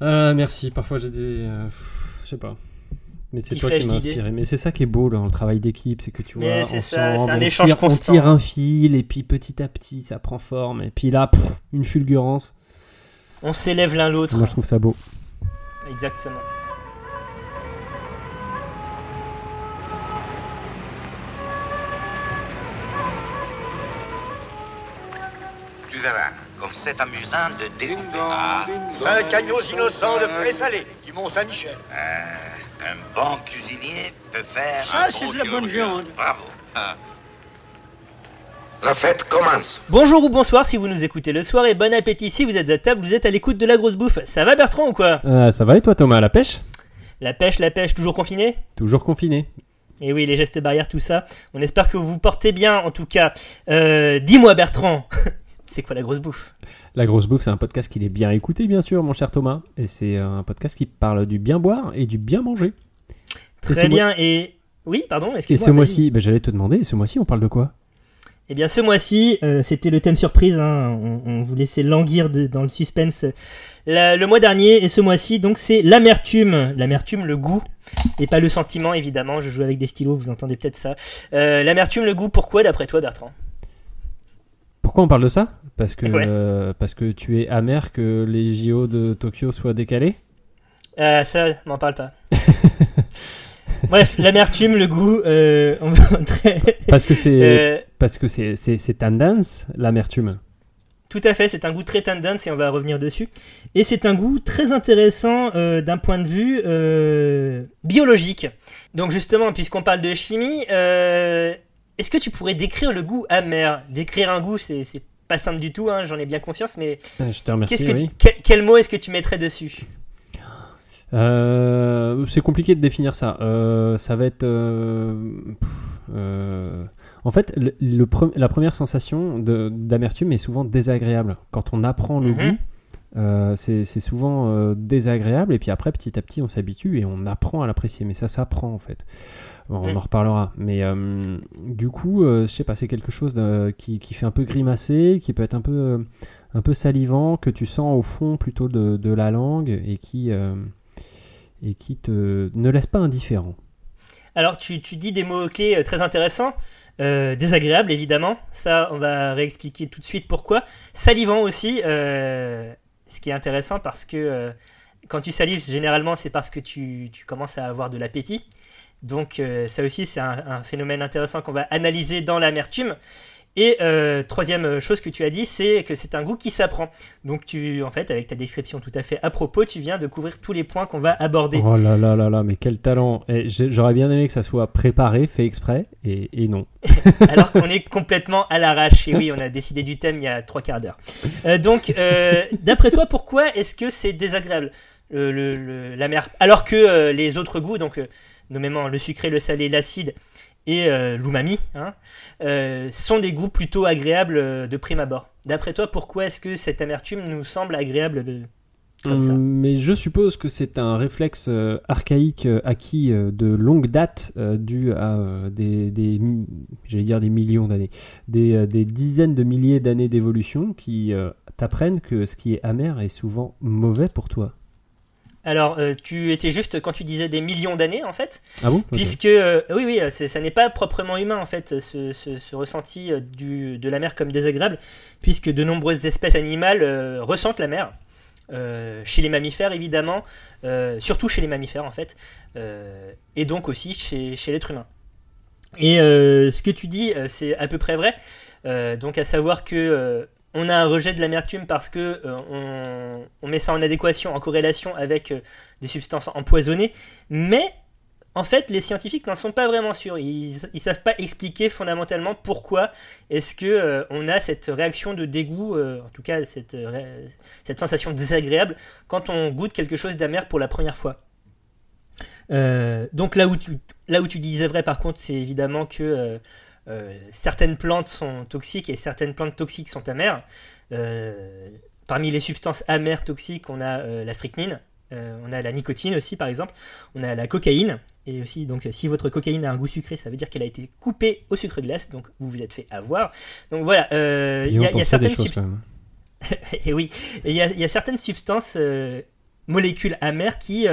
Ah, merci. Parfois, j'ai des. euh, je sais pas. Mais c'est toi qui m'as inspiré. Mais c'est ça qui est beau dans le travail d'équipe, c'est que tu vois, c'est ça, ensemble, c'est un on échange tire, on tire un fil et puis petit à petit ça prend forme et puis là, pff, une fulgurance. On s'élève l'un l'autre. Moi, je trouve ça beau. Exactement. C'est amusant de découper. Ah, Cinq agneaux innocents de présalé du Mont-Saint-Michel. euh, un bon cuisinier peut faire Ça, un c'est bon de la bonne viande. Bravo. Ah. La fête commence. Bonjour ou bonsoir si vous nous écoutez le soir et bon appétit si vous êtes à table, vous êtes à l'écoute de la grosse bouffe. Ça va Bertrand ou quoi Euh, ça va et toi, Thomas, à la pêche? La pêche, la pêche, toujours confinée? Toujours confiné. Et oui, les gestes barrières, tout ça. On espère que vous vous portez bien en tout cas. Euh, Dis-moi Bertrand, c'est quoi la grosse bouffe? La grosse bouffe, c'est un podcast qui est bien écouté, bien sûr, mon cher Thomas. Et c'est un podcast qui parle du bien boire et du bien manger. Et Très mois- bien et... Oui, pardon, Et ce mois-ci, ben, j'allais te demander, et ce mois-ci, on parle de quoi? Eh bien, ce mois-ci, euh, c'était le thème surprise. hein. On, on vous laissait languir de- dans le suspense La- le mois dernier. Et ce mois-ci, donc, c'est l'amertume. L'amertume, le goût. Et pas le sentiment, évidemment. Je joue avec des stylos, vous entendez peut-être ça. Euh, l'amertume, le goût, pourquoi, d'après toi, Bertrand? Pourquoi on parle de ça? Parce que, Ouais. euh, parce que tu es amer que les JO de Tokyo soient décalés euh, Ça, m'en parle pas. Bref, l'amertume, le goût. Euh, on va entrer- Parce que c'est Euh, parce que c'est tendance l'amertume. Tout à fait, c'est un goût très tendance et on va revenir dessus. Et c'est un goût très intéressant euh, d'un point de vue euh, biologique. Donc justement, puisqu'on parle de chimie, euh, est-ce que tu pourrais décrire le goût amer? Décrire un goût, c'est pas simple du tout, hein, j'en ai bien conscience, mais Euh, Je te remercie. qu'est-ce que oui. tu- quel, quel mot est-ce que tu mettrais dessus? Euh, c'est compliqué de définir ça. Euh, ça va être. euh, en fait, le, le pre- la première sensation d'amertume est souvent désagréable. Quand on apprend le Mhm. goût, euh, c'est c'est souvent euh, désagréable. Et puis après, petit à petit, on s'habitue et on apprend à l'apprécier. Mais ça s'apprend en fait. Bon, on Mhm. en reparlera. Mais euh, du coup, euh, je sais pas, c'est quelque chose de- qui, qui fait un peu grimacer, qui peut être un peu, euh, un peu salivant, que tu sens au fond plutôt de, de la langue et qui. euh, et qui te ne laisse pas indifférent. Alors, tu, tu dis des mots-clés euh, très intéressants. Euh, désagréable, évidemment. Ça, on va réexpliquer tout de suite pourquoi. Salivant aussi, euh, ce qui est intéressant parce que euh, quand tu salives, généralement, c'est parce que tu, tu commences à avoir de l'appétit. Donc, euh, ça aussi, c'est un, un phénomène intéressant qu'on va analyser dans l'amertume. Et euh, troisième chose que tu as dit, c'est que c'est un goût qui s'apprend. Donc, tu, en fait, avec ta description tout à fait à propos, tu viens de couvrir tous les points qu'on va aborder. Oh là là là là, mais quel talent j'ai- J'aurais bien aimé que ça soit préparé, fait exprès, et, et non. alors qu'on est complètement à l'arrache. Et oui, on a décidé du thème il y a trois quarts d'heure. Euh, donc, euh, d'après toi, pourquoi est-ce que c'est désagréable le, la mer? Alors que les autres goûts, donc nommément le sucré, le salé, l'acide et euh, l'umami, hein, euh, sont des goûts plutôt agréables euh, de prime abord. D'après toi, pourquoi est-ce que cette amertume nous semble agréable comme ça Hum, Mais je suppose que c'est un réflexe euh, archaïque acquis de longue date, dû à des, j'allais dire des millions d'années, des, dizaines de milliers d'années d'évolution qui t'apprennent que ce qui est amer est souvent mauvais pour toi. Alors, euh, tu étais juste quand tu disais des millions d'années, en fait. Ah bon? Puisque, euh, oui, oui, c'est- ça n'est pas proprement humain en fait, ce, ce- ce ressenti euh, du, de la mer comme désagréable, puisque de nombreuses espèces animales euh, ressentent la mer. Euh, chez les mammifères évidemment, euh, surtout chez les mammifères en fait, euh, et donc aussi chez, chez l'être humain. Et euh, ce que tu dis, euh, c'est à peu près vrai, Euh, donc à savoir que euh, on a un rejet de l'amertume parce que euh, on, met ça en adéquation, en corrélation avec euh, des substances empoisonnées, mais en fait, les scientifiques n'en sont pas vraiment sûrs. Ils ne savent pas expliquer fondamentalement pourquoi est-ce que euh, on a cette réaction de dégoût, en tout cas cette, sensation désagréable quand on goûte quelque chose d'amer pour la première fois. Donc là où, tu, disais vrai par contre, c'est évidemment que certaines plantes sont toxiques et certaines plantes toxiques sont amères. Euh, parmi les substances amères toxiques, on a euh, la strychnine, euh, on a la nicotine aussi par exemple, on a la cocaïne, et aussi, donc, si votre cocaïne a un goût sucré, ça veut dire qu'elle a été coupée au sucre glace, donc vous vous êtes fait avoir. Donc voilà, euh, il y, a- y certaines choses sub- quand même. et oui, il y, a, il y a certaines substances euh, molécules amères qui,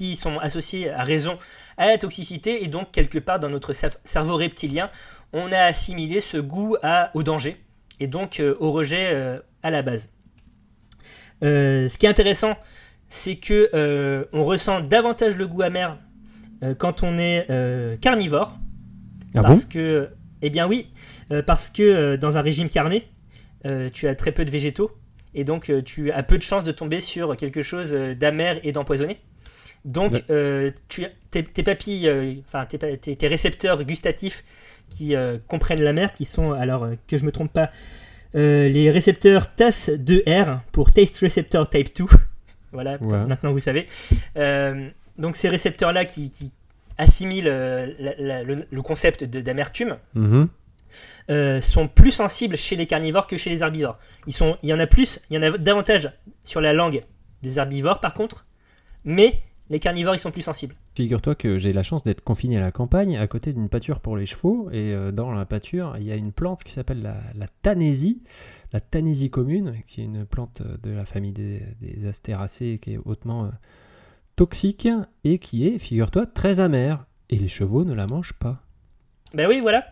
qui sont associées à raison à la toxicité et donc quelque part dans notre cerveau reptilien, on a assimilé ce goût à, au danger et donc au rejet à la base. ce qui est intéressant, c'est que on ressent davantage le goût amer quand on est carnivore. Ah parce bon que, eh bien oui, parce que dans un régime carné, tu as très peu de végétaux et donc tu as peu de chances de tomber sur quelque chose d'amer et d'empoisonné. Donc, tu, tes, tes papilles, enfin tes, tes, récepteurs gustatifs qui comprennent la mer, qui sont, alors que je me trompe pas, les récepteurs TAS2R pour Taste Receptor Type 2. voilà, maintenant vous savez. donc, ces récepteurs-là qui, qui, assimilent le, le, concept d'amertume. Mhm. sont plus sensibles chez les carnivores que chez les herbivores. Ils sont, il y en a plus, il y en a davantage sur la langue des herbivores par contre, mais les carnivores ils sont plus sensibles. Figure-toi que j'ai la chance d'être confiné à la campagne, à côté d'une pâture pour les chevaux, et euh, dans la pâture, il y a une plante qui s'appelle la, la tanésie, la tanésie commune, qui est une plante de la famille des, des astéracées, qui est hautement euh, toxique, et qui est, figure-toi, très amère. Et les chevaux ne la mangent pas. Ben oui, voilà.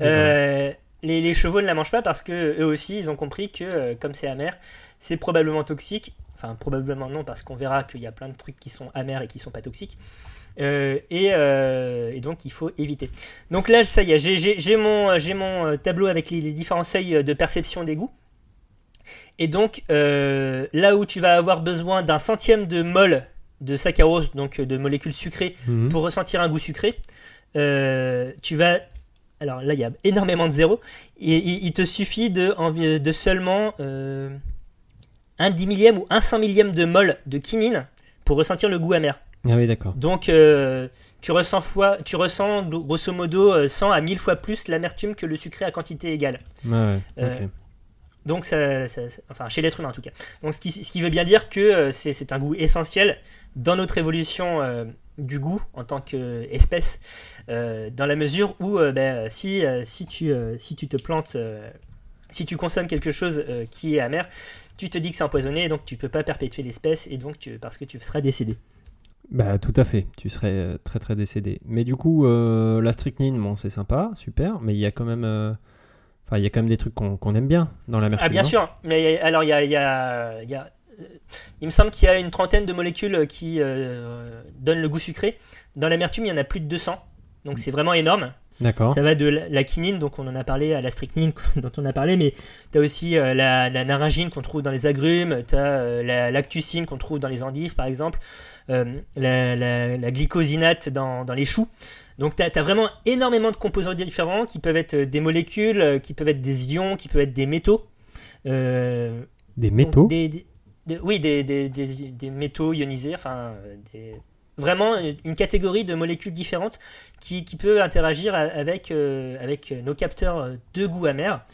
Euh, les, les, chevaux ne la mangent pas parce que eux aussi, ils ont compris que, euh, comme c'est amer, c'est probablement toxique Enfin, probablement non, parce qu'on verra qu'il y a plein de trucs qui sont amers et qui sont pas toxiques. Euh, et, euh, et, donc il faut éviter. Donc là, ça y est, j'ai mon, mon euh, tableau avec les, différents seuils de perception des goûts. Et donc là où tu vas avoir besoin d'un centième de mol de saccharose, donc de molécules sucrées, Mhm. pour ressentir un goût sucré, tu vas. Alors là, il y a énormément de zéros. Et il, il te suffit de seulement un dix millième ou un cent millième de mol de quinine pour ressentir le goût amer. Ah oui, d'accord. Donc euh, tu, ressens fois, tu ressens grosso modo euh, 100 à 1000 fois plus l'amertume que le sucré à quantité égale. Ouais, ouais, Euh. Donc ça, ça- ça- enfin chez l'être humain en tout cas. Donc ce qui, ce qui veut bien dire que euh, c'est un goût essentiel dans notre évolution euh, du goût en tant qu'espèce, euh, dans la mesure où euh, ben, si, euh, si, tu, euh, si tu te plantes, euh, si tu consommes quelque chose euh, qui est amer, tu te dis que c'est empoisonné et donc tu peux pas perpétuer l'espèce et donc tu, parce que tu seras décédé. Bah tout à fait, tu serais euh, très très décédé. Mais du coup, euh, la strychnine, bon c'est sympa, super, mais il y a quand même, enfin il y a quand même des trucs qu'on aime bien dans la. Ah bien sûr, mais alors il y a, il y a- il y a- il me semble qu'il y a une trentaine de molécules qui euh, donnent le goût sucré. Dans l'amertume, il y en a plus de 200, donc c'est vraiment énorme. D'accord. Ça va de la, la quinine, donc on en a parlé, à la strychnine dont on a parlé, mais tu as aussi euh, la, la naringine qu'on trouve dans les agrumes, tu as la lactucine qu'on trouve dans les endives par exemple, euh, la, glycosinate dans, dans les choux. Donc tu as, vraiment énormément de composants différents qui peuvent être des molécules, euh, qui peuvent être des ions, qui peuvent être des métaux. Euh, Des donc, métaux? des- des- des- Oui, des, métaux ionisés, enfin, euh, des- vraiment une catégorie de molécules différentes qui, qui peut interagir avec, euh, avec nos capteurs de goût amer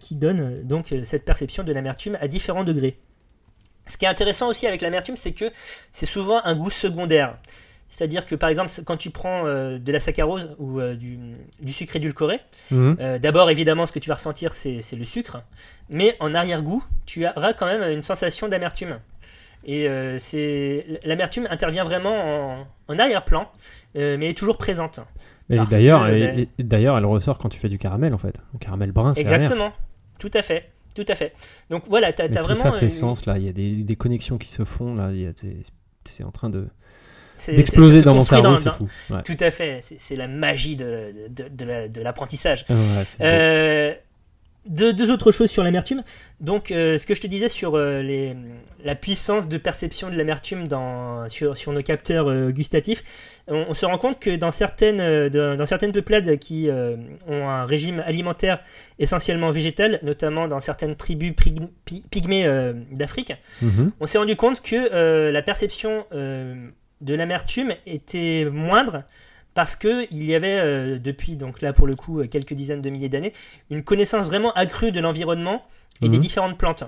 qui donnent euh, donc euh, cette perception de l'amertume à différents degrés. Ce qui est intéressant aussi avec l'amertume, c'est que c'est souvent un goût secondaire. C'est-à-dire que par exemple, quand tu prends euh, de la saccharose ou euh, du, du sucre édulcoré, Mhm. euh, D'abord, évidemment, ce que tu vas ressentir, c'est le sucre, mais en arrière-goût, tu auras quand même une sensation d'amertume. Et euh, c'est l'amertume intervient vraiment en, en arrière-plan, euh, mais est toujours présente. Et d'ailleurs, et- ben- d'ailleurs, elle ressort quand tu fais du caramel en fait. Le caramel brun, c'est. Exactement, tout à fait, tout à fait. Donc voilà, tu as, tout vraiment. ça fait une- sens là. Il y a des, des connexions qui se font là. C'est en train de d'exploser se dans mon cerveau. C'est fou. Ouais. Tout à fait, c'est la magie de, de, de la- de l'apprentissage. Euh, deux, deux autres choses sur l'amertume. Donc, euh, ce que je te disais sur euh, les, la puissance de perception de l'amertume sur, sur nos capteurs euh, gustatifs, on, on se rend compte que dans certaines, dans certaines peuplades qui ont un régime alimentaire essentiellement végétal, notamment dans certaines tribus pygmées d'Afrique, Mhm. on s'est rendu compte que la perception de l'amertume était moindre parce que il y avait euh, depuis donc là pour le coup euh, quelques dizaines de milliers d'années une connaissance vraiment accrue de l'environnement et des Mhm. différentes plantes.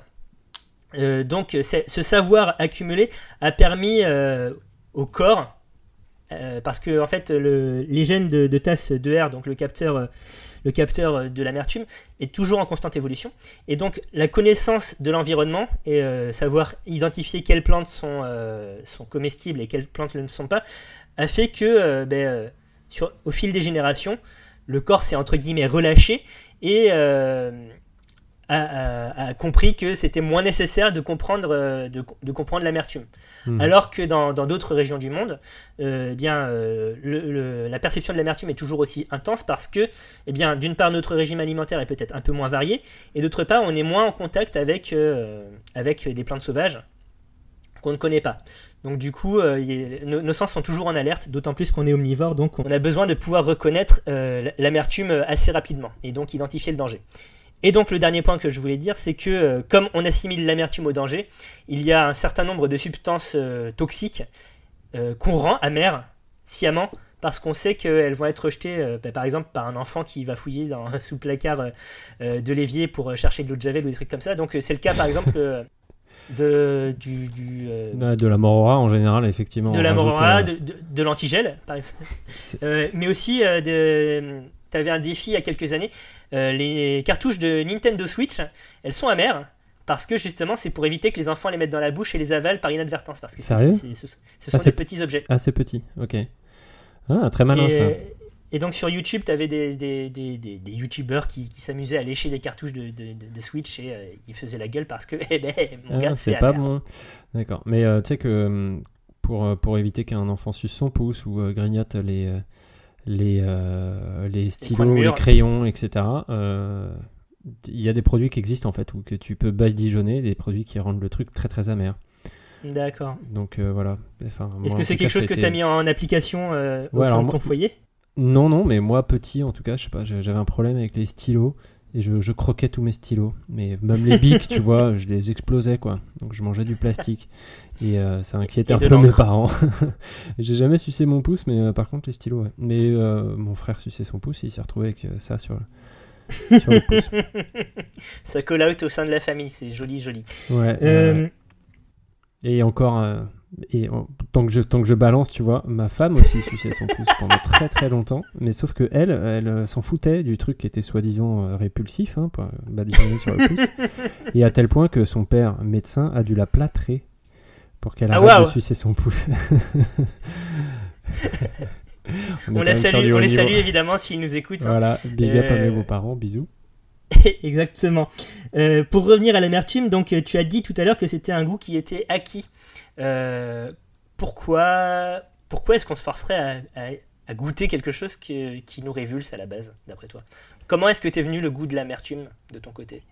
Euh, donc ce savoir accumulé a permis euh, au corps parce que en fait, le, les gènes de, de TAS2R, donc le capteur, le capteur de l'amertume, est toujours en constante évolution. Et donc, la connaissance de l'environnement et savoir identifier quelles plantes sont, sont comestibles et quelles plantes ne le sont pas, a fait que, euh, ben, euh, sur, au fil des générations, le corps s'est entre guillemets relâché et euh, a, a- a compris que c'était moins nécessaire de comprendre, de, de comprendre l'amertume. Mhm. Alors que dans d'autres régions du monde, eh bien, le- le- la perception de l'amertume est toujours aussi intense parce que, eh bien, d'une part, notre régime alimentaire est peut-être un peu moins varié, et d'autre part, on est moins en contact avec, euh, avec des plantes sauvages qu'on ne connaît pas. Donc du coup, euh, nos, sens sont toujours en alerte, d'autant plus qu'on est omnivore, donc on a besoin de pouvoir reconnaître euh, l'amertume assez rapidement, et donc identifier le danger. Et donc le dernier point que je voulais dire, c'est que euh, comme on assimile l'amertume au danger, il y a un certain nombre de substances euh, toxiques euh, qu'on rend amères sciemment parce qu'on sait qu'elles vont être rejetées, euh, bah, par exemple, par un enfant qui va fouiller dans, sous le placard euh, euh, de l'évier pour euh, chercher de l'eau de javel ou des trucs comme ça. Donc euh, c'est le cas, par exemple, euh, de, du, du, euh, Ouais, de la morora en général, effectivement. de la morora, euh, de, de, de l'antigel, par exemple. c'est- Euh, mais aussi, euh, de... tu avais un défi il y a quelques années. les cartouches de Nintendo Switch, elles sont amères. Parce que justement, c'est pour éviter que les enfants les mettent dans la bouche et les avalent par inadvertance. Parce que c'est- Sérieux? c'est- ce, ce sont Ah, c'est- des petits objets. assez petit, ok. Ah, très malin et, ça. Et donc sur YouTube, tu avais des, des, des, des, youtubeurs qui, qui s'amusaient à lécher des cartouches de, de, de- de Switch et euh, ils faisaient la gueule parce que, eh ben, mon Ah, gars, c'est pas bon. D'accord. Mais euh, tu sais que hum, pour, euh, pour éviter qu'un enfant suce son pouce ou euh, grignote les, euh, les, euh, les stylos, les, crayons, etc., euh, il y a des produits qui existent en fait, ou que tu peux badigeonner, des produits qui rendent le truc très très amer. D'accord. Donc euh, voilà. Enfin, Est-ce que c'est quelque chose que tu as mis en application euh, au Ouais, sein de moi- ton foyer? Non, non, mais moi petit en tout cas, je sais pas, j'avais un problème avec les stylos. Et je, je croquais tous mes stylos. Mais même les bics, tu vois, je les explosais, quoi. Donc je mangeais du plastique. Et euh, ça inquiétait Et un peu mes parents. J'ai jamais sucé mon pouce, mais euh, par contre, les stylos, ouais. Mais euh, mon frère suçait son pouce, il s'est retrouvé avec ça sur le, sur le pouce. Ça call out au sein de la famille, c'est joli, joli. Ouais. Et encore, et, euh, tant, que je, tant que je balance, tu vois, ma femme aussi suçait son pouce pendant très très longtemps. Mais sauf que elle, elle euh, s'en foutait du truc qui était soi-disant euh, répulsif, hein, pour badigeonner sur le pouce. Et à tel point que son père, médecin, a dû la plâtrer pour qu'elle Ah, arrête de sucer son pouce. on, la sur salue, on les niveau. salue évidemment s'ils nous écoutent. hein. Voilà, big up à Euh, beaux-parents, bisous. Exactement. Euh, pour revenir à l'amertume, donc euh, tu as dit tout à l'heure que c'était un goût qui était acquis. Euh, pourquoi pourquoi est-ce qu'on se forcerait à, goûter quelque chose qui nous révulse à la base, d'après toi? Comment est-ce que t'es venu le goût de l'amertume de ton côté?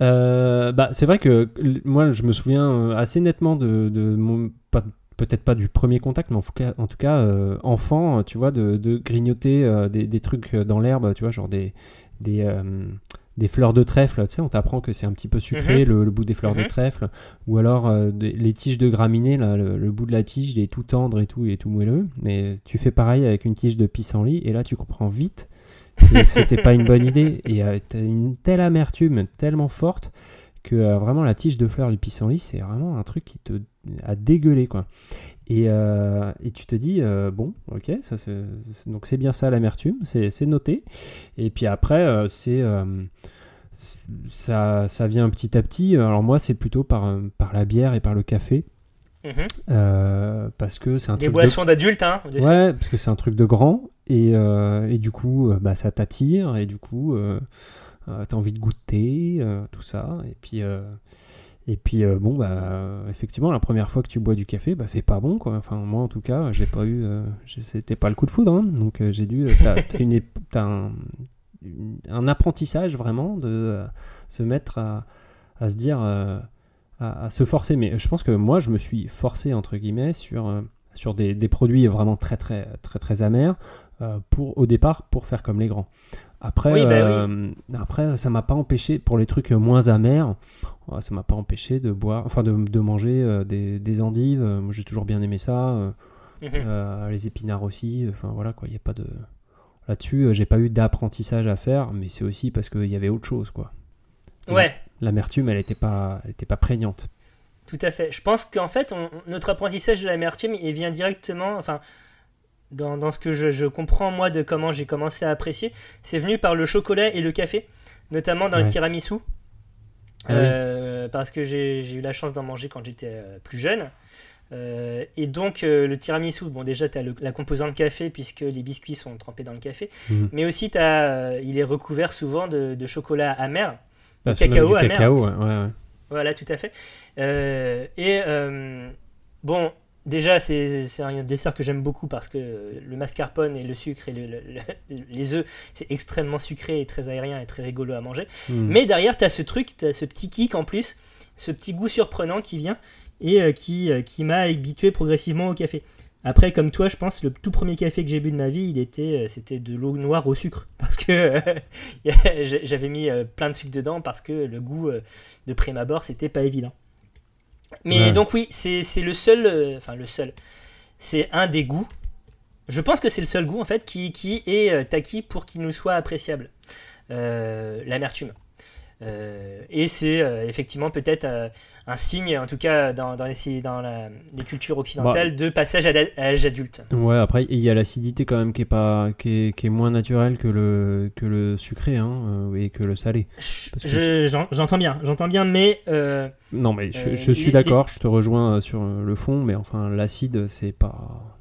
Euh, bah, c'est vrai que moi, je me souviens euh, assez nettement de, de mon. Peut-être pas du premier contact, mais en tout cas, enfant, tu vois, de, grignoter des, trucs dans l'herbe, tu vois, genre des, des fleurs de trèfle, tu sais, on t'apprend que c'est un petit peu sucré, le, le bout des fleurs de Mhm. trèfle, ou alors euh, des- les tiges de graminées, là, le, le bout de la tige, il est tout tendre et tout, et tout moelleux, mais tu fais pareil avec une tige de pissenlit, et là, tu comprends vite que c'était pas une bonne idée, et euh, t'as une telle amertume tellement forte que euh, vraiment la tige de fleurs du pissenlit, c'est vraiment un truc qui te a dégueulé quoi. Et, euh, et tu te dis euh, bon, ok, ça donc c'est bien ça l'amertume, c'est noté. Et puis après euh, c'est ça ça vient petit à petit. Alors moi c'est plutôt par par la bière et par le café Mhm. parce que c'est un Des truc boissons d'adultes, hein de fait. Ouais, parce que c'est un truc de grand et, et du coup, bah, ça t'attire et du coup, t'as envie de goûter tout ça. Et puis, et puis euh, bon, bah, effectivement, la première fois que tu bois du café, bah, c'est pas bon quoi. Enfin, moi en tout cas, j'ai pas eu, euh, c'était pas le coup de foudre, hein. donc euh, j'ai dû, t'as, t'as un, apprentissage vraiment de se mettre à, à se dire. à, se forcer. Mais je pense que moi, je me suis forcé, entre guillemets, sur, sur des, des produits vraiment très, très, très, très amers, pour, au départ, pour faire comme les grands. Après, Oui, bah euh, après ça m'a pas empêché, pour les trucs moins amers, ça m'a pas empêché de boire, enfin de, de manger euh, des, des endives. Euh, Moi, j'ai toujours bien aimé ça. euh, Mhm. les épinards aussi. Enfin, voilà, quoi. Il n'y a pas de. Là-dessus, j'ai pas eu d'apprentissage à faire, mais c'est aussi parce qu'il y avait autre chose, quoi. Ouais. L'amertume, elle était pas, elle était pas prégnante. Tout à fait. Je pense qu'en fait, on- notre apprentissage de l'amertume, il vient directement, enfin, dans, dans ce que je, je comprends moi de comment j'ai commencé à apprécier, c'est venu par le chocolat et le café, notamment dans le tiramisu. Ah oui. Euh, Parce que j'ai eu la chance d'en manger quand j'étais euh, plus jeune. Euh, et donc euh, le tiramisu, bon déjà tu as la composante café puisque les biscuits sont trempés dans le café, Mhm. mais aussi euh, il est recouvert souvent de, de chocolat amer. Bah, même cacao du amer. cacao, ouais. Voilà, tout à fait. Et bon, déjà, c'est un dessert que j'aime beaucoup parce que le mascarpone et le sucre et le- le- le- les œufs, c'est extrêmement sucré et très aérien et très rigolo à manger. Hmm. Mais derrière, tu as ce truc, tu as ce petit kick en plus, ce petit goût surprenant qui vient et euh, qui, euh, qui m'a habitué progressivement au café. Après, comme toi, je pense, le tout premier café que j'ai bu de ma vie, il était, euh, c'était de l'eau noire au sucre. Parce que j'avais mis plein de sucre dedans parce que le goût de prime abord, c'était pas évident. Mais Ouais. donc oui, c'est le seul, euh, enfin le seul, c'est un des goûts. Je pense que c'est le seul goût en fait qui, qui est euh, acquis pour qu'il nous soit appréciable. Euh, L'amertume. Euh, et c'est euh, effectivement peut-être euh, un signe, en tout cas dans, dans, les, dans la- les cultures occidentales, de passage à l'â- à l'âge adulte. Ouais, après, il y a l'acidité quand même qui est, pas, qui est, qui est moins naturelle que le, que le sucré hein, euh, et que le salé. Je- que je- J'entends bien, j'entends bien, mais euh, Non, mais je, Euh, je suis d'accord, je te rejoins sur le fond, mais enfin, l'acide, c'est pas.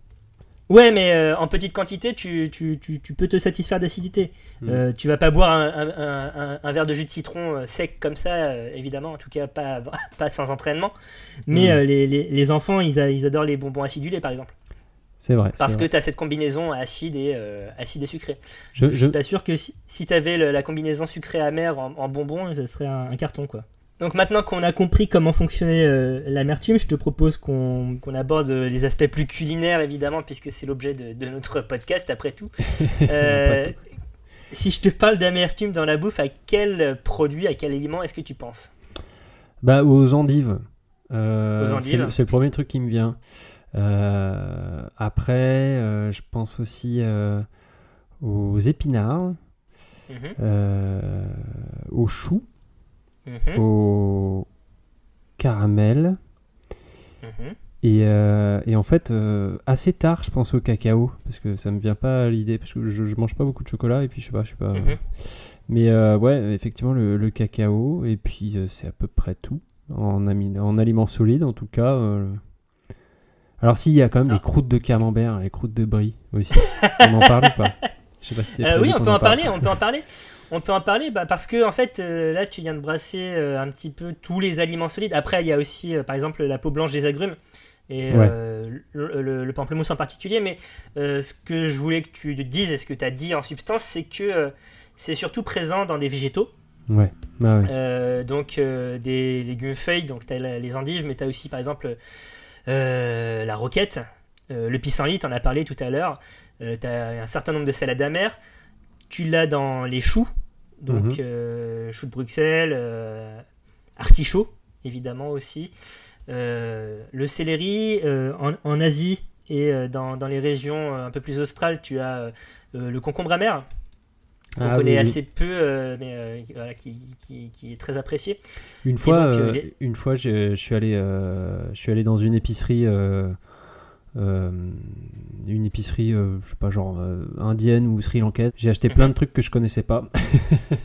Ouais, mais euh, en petite quantité, tu, tu, tu, tu peux te satisfaire d'acidité. Mm. Euh, tu vas pas boire un, un- un- un- un verre de jus de citron euh, sec comme ça, euh, évidemment, en tout cas pas, pas sans entraînement. Mais Mm. les, les, les enfants, ils, a- ils adorent les bonbons acidulés, par exemple. C'est vrai. Parce que tu as cette combinaison acide et, acide et sucré. Je, Je je- suis pas sûr que si, si tu avais la combinaison sucré-amer en, en bonbons, ça serait un carton, quoi. Donc maintenant qu'on a compris comment fonctionnait euh, l'amertume, je te propose qu'on aborde euh, les aspects plus culinaires, évidemment, puisque c'est l'objet de, de notre podcast, après tout. Euh, si je te parle d'amertume dans la bouffe, à quel produit, à quel aliment est-ce que tu penses? Bah, aux endives. Euh, Aux endives. le- C'est le premier truc qui me vient. Euh, après, euh, je pense aussi euh, aux épinards, Mhm, euh, aux choux, mhm, aux caramels. mhm. Et, euh, et en fait, euh, assez tard, je pense au cacao, parce que ça me vient pas à l'idée, parce que je, je mange pas beaucoup de chocolat, et puis je sais pas, je suis pas... Mhm. Mais euh, ouais, effectivement, le, le cacao, et puis c'est à peu près tout, en, en aliments solides en tout cas. Alors s'il y a quand même Ah. les croûtes de camembert, les croûtes de brie aussi. on en parle ou pas? Je sais pas si c'est Euh, oui, on peut en parle. parler, on peut en parler. On peut en parler bah, parce que en fait euh, là tu viens de brasser euh, un petit peu tous les aliments solides. Après il y a aussi par exemple la peau blanche des agrumes et Ouais. le, le- le pamplemousse en particulier. Mais ce que je voulais que tu dises et ce que tu as dit en substance, c'est que c'est surtout présent dans des végétaux. Ouais. Euh, donc des légumes feuilles, donc tu as les endives, mais tu as aussi par exemple la roquette, euh, le pissenlit, tu en as parlé tout à l'heure, tu as un certain nombre de salades amères, tu l'as dans les choux, donc euh, choux de Bruxelles, euh, artichaut évidemment aussi, Euh, le céleri euh, en, en Asie et euh, dans, dans les régions euh, un peu plus australes, tu as euh, euh, le concombre amer, qu'on Ah connaît oui, oui. assez peu, euh, mais euh, voilà, qui, qui- qui est très apprécié. Une fois, donc, euh, euh, les- une fois, je, je suis allé, euh, je suis allé dans une épicerie, euh, euh, une épicerie, euh, je sais pas, genre euh, indienne ou sri-lankaise. J'ai acheté plein de trucs que je connaissais pas.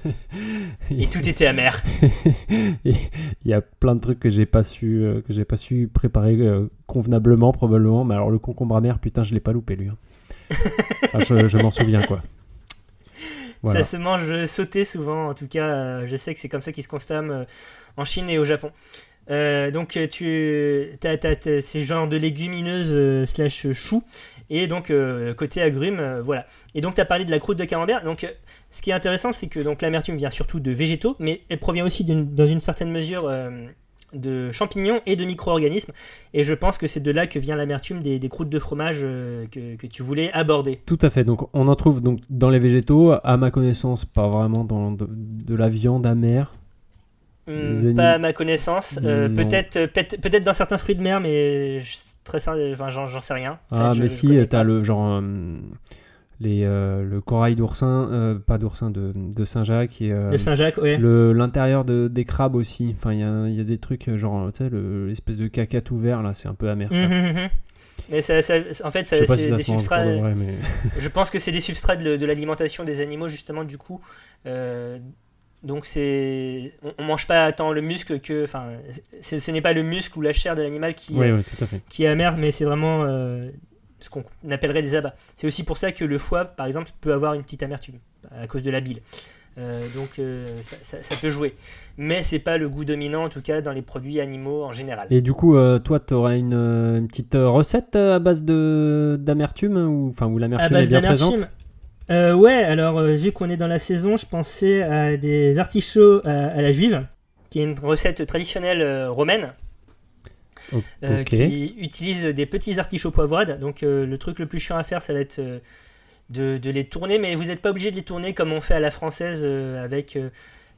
Et tout était amer. Il y a plein de trucs que j'ai pas su, euh, que j'ai pas su préparer euh, convenablement probablement. Mais alors le concombre amer, putain, je l'ai pas loupé lui. hein. Ah, je je m'en souviens quoi. Voilà. Ça se mange sauté souvent, en tout cas, euh, je sais que c'est comme ça qu'ils se consomment euh, en Chine et au Japon. Euh, donc euh, tu as, ces genres de légumineuses euh, slash choux. Et donc euh, côté agrumes euh, voilà. Et donc tu as parlé de la croûte de camembert. Donc euh, ce qui est intéressant c'est que donc l'amertume vient surtout de végétaux mais elle provient aussi dans une certaine mesure euh, de champignons et de micro-organismes. Et je pense que c'est de là que vient l'amertume des, des croûtes de fromage euh, que, que tu voulais aborder. Tout à fait. Donc on en trouve donc dans les végétaux, à ma connaissance, pas vraiment dans de, de la viande amère. Hmm, pas à ma connaissance. Euh, peut-être, euh, peut-être, peut-être dans certains fruits de mer, mais je- très, enfin, j'en, sais rien. En Ah je- mais si, connais t'as le genre euh, les, euh, le corail d'oursin, euh, pas d'oursin, de, de Saint-Jacques et euh, De Saint-Jacques, ouais. l'intérieur de, des crabes aussi. Enfin, il y a, il y a des trucs euh, genre, tu sais, le- l'espèce de caca tout vert là, c'est un peu amer ça. Mhm, mhm. Mais ça, ça- en fait, ça- c'est si des substrats. vrai, mais. Je pense que c'est des substrats de, de l'alimentation des animaux, justement, du coup. Donc, c'est. On, on mange pas tant le muscle que. Enfin, ce n'est pas le muscle ou la chair de l'animal qui, Oui, euh, oui, qui est amer, mais c'est vraiment euh, ce qu'on appellerait des abats. C'est aussi pour ça que le foie, par exemple, peut avoir une petite amertume, à cause de la bile. Euh, donc, euh, ça, ça- ça peut jouer. Mais c'est pas le goût dominant, en tout cas, dans les produits animaux en général. Et du coup, toi, tu aurais une, une petite recette à base de d'amertume ou enfin où l'amertume est bien présente? Euh, Ouais, alors euh, vu qu'on est dans la saison, je pensais à des artichauts à, à la juive, qui est une recette traditionnelle euh, romaine, euh, qui utilise des petits artichauts poivrades. Donc euh, le truc le plus chiant à faire, ça va être euh, de, de les tourner, mais vous n'êtes pas obligé de les tourner comme on fait à la française euh, avec euh,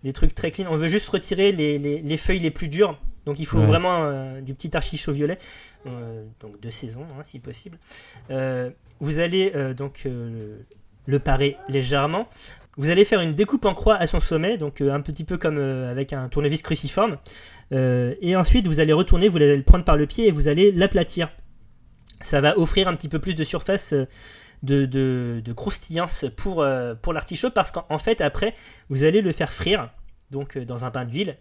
des trucs très clean. On veut juste retirer les, les- les feuilles les plus dures. Donc il faut Ouais. vraiment euh, du petit artichaut violet, euh, donc de saison hein, si possible. Euh, vous allez euh, donc euh, le parer légèrement. Vous allez faire une découpe en croix à son sommet, donc euh, un petit peu comme euh, avec un tournevis cruciforme. Euh, et ensuite, vous allez retourner, vous allez le prendre par le pied et vous allez l'aplatir. Ça va offrir un petit peu plus de surface de, croustillance pour, pour l'artichaut parce qu'en en fait, après, vous allez le faire frire donc dans un bain d'huile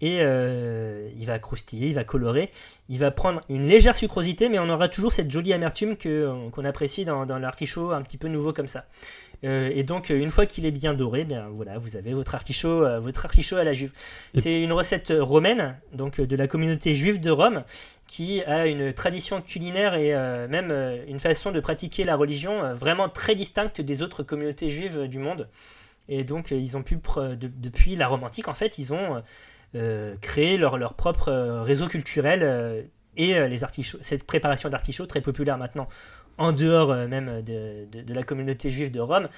et euh, il va croustiller, il va colorer, il va prendre une légère sucrosité, mais on aura toujours cette jolie amertume que, euh, qu'on apprécie dans, dans l'artichaut un petit peu nouveau comme ça. Euh, et donc, une fois qu'il est bien doré, bien voilà, vous avez votre artichaut, euh, votre artichaut à la juive. C'est une recette romaine, donc de la communauté juive de Rome, qui a une tradition culinaire et euh, même une façon de pratiquer la religion vraiment très distincte des autres communautés juives du monde. Et donc, ils ont pu, de- depuis la Rome antique, en fait, ils ont euh, créé leur, leur propre euh, réseau culturel euh, et les artichauts, cette préparation d'artichauts très populaire maintenant en dehors même de, de- la communauté juive de Rome,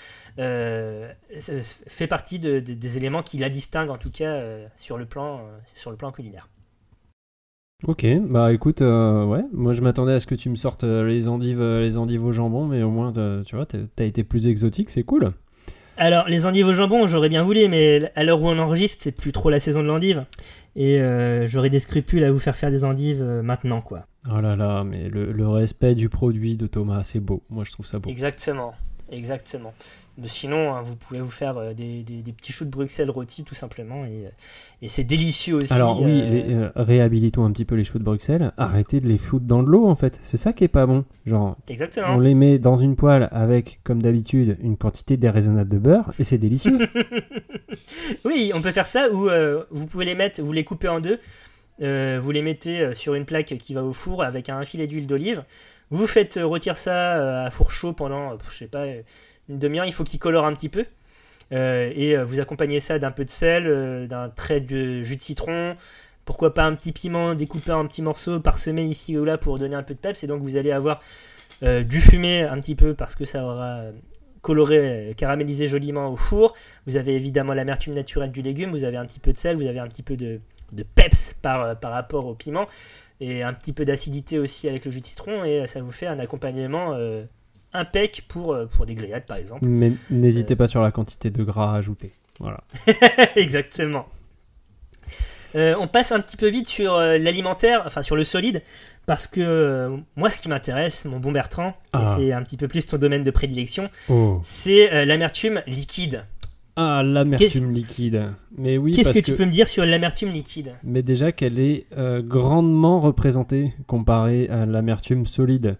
fait partie de- de- des éléments qui la distinguent en tout cas sur, le plan, sur le plan culinaire. Ok, bah écoute, ouais, moi je m'attendais à ce que tu me sortes les endives, les endives au jambon, mais au moins tu vois, t'as été plus exotique, c'est cool. Alors, les endives au jambon, j'aurais bien voulu, mais à l'heure où on enregistre, c'est plus trop la saison de l'endive. Et euh, j'aurais des scrupules à vous faire faire des endives euh, maintenant, quoi. Oh là là, mais le, le respect du produit de Thomas, c'est beau. Moi je trouve ça beau. Exactement, exactement. Mais sinon, hein, vous pouvez vous faire euh, des, des- des petits choux de Bruxelles rôtis, tout simplement. Et, euh, et c'est délicieux aussi. Alors oui, euh, les- euh, réhabilitons un petit peu les choux de Bruxelles. Arrêtez de les foutre dans de l'eau en fait. C'est ça qui est pas bon. Genre, Exactement. on les met dans une poêle avec, comme d'habitude, une quantité déraisonnable de beurre et c'est délicieux. Oui, on peut faire ça ou vous pouvez les mettre, vous les coupez en deux, vous les mettez sur une plaque qui va au four avec un filet d'huile d'olive. Vous faites euh, rôtir ça euh, à four chaud pendant, euh, je sais pas, une demi-heure. Il faut qu'il colore un petit peu. Et vous accompagnez ça d'un peu de sel, d'un trait de jus de citron. Pourquoi pas un petit piment découpé en petits morceaux, parsemé ici ou là pour donner un peu de peps. Et donc vous allez avoir du fumé un petit peu parce que ça aura coloré, caramélisé joliment au four. Vous avez évidemment l'amertume naturelle du légume, vous avez un petit peu de sel, vous avez un petit peu de, peps par rapport au piment, et un petit peu d'acidité aussi avec le jus de citron, et euh, ça vous fait un accompagnement euh, impec pour, euh, pour des grillades par exemple. mais Euh. n'hésitez pas sur la quantité de gras à ajouter. Voilà. Exactement. Euh, on passe un petit peu vite sur euh, l'alimentaire, enfin sur le solide, parce que euh, moi ce qui m'intéresse, mon bon Bertrand, Ah. et c'est un petit peu plus ton domaine de prédilection, Oh. c'est euh, l'amertume liquide. Ah, l'amertume liquide. Mais oui, Qu'est-ce que tu peux me dire sur l'amertume liquide? Mais déjà qu'elle est euh, grandement représentée comparée à l'amertume solide.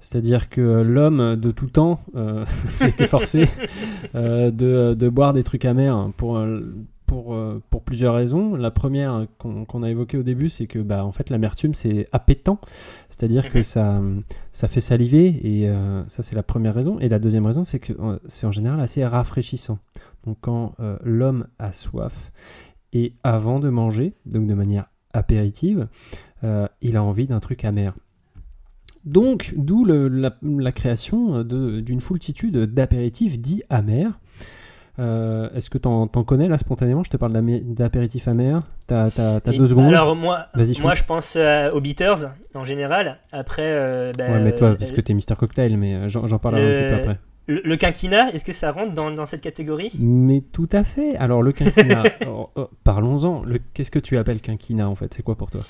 C'est-à-dire que euh, l'homme de tout temps euh, s'était forcé euh, de, de boire des trucs amers pour, euh, pour, pour plusieurs raisons. La première qu'on a évoquée au début, c'est que bah, en fait, l'amertume, c'est appétant. C'est-à-dire que Mhm. ça, ça fait saliver, et euh, ça, c'est la première raison. Et la deuxième raison, c'est que c'est en général assez rafraîchissant. Donc quand euh, l'homme a soif, et avant de manger, donc de manière apéritive, euh, il a envie d'un truc amer. Donc, d'où la, la création d'une foultitude d'apéritifs dits amers. Euh, Est-ce que t'en t'en connais là spontanément? Je te parle d'apéritifs amers. T'as Et deux secondes Alors moi, moi je pense euh, aux bitters en général. Après, euh, bah, Ouais, mais toi, parce que t'es Mister Cocktail, mais j'en parlerai un petit peu après. Le, le quinquina, est-ce que ça rentre dans, dans cette catégorie? Mais tout à fait. Alors le quinquina, oh, oh, parlons-en. Qu'est-ce que tu appelles quinquina en fait? C'est quoi pour toi?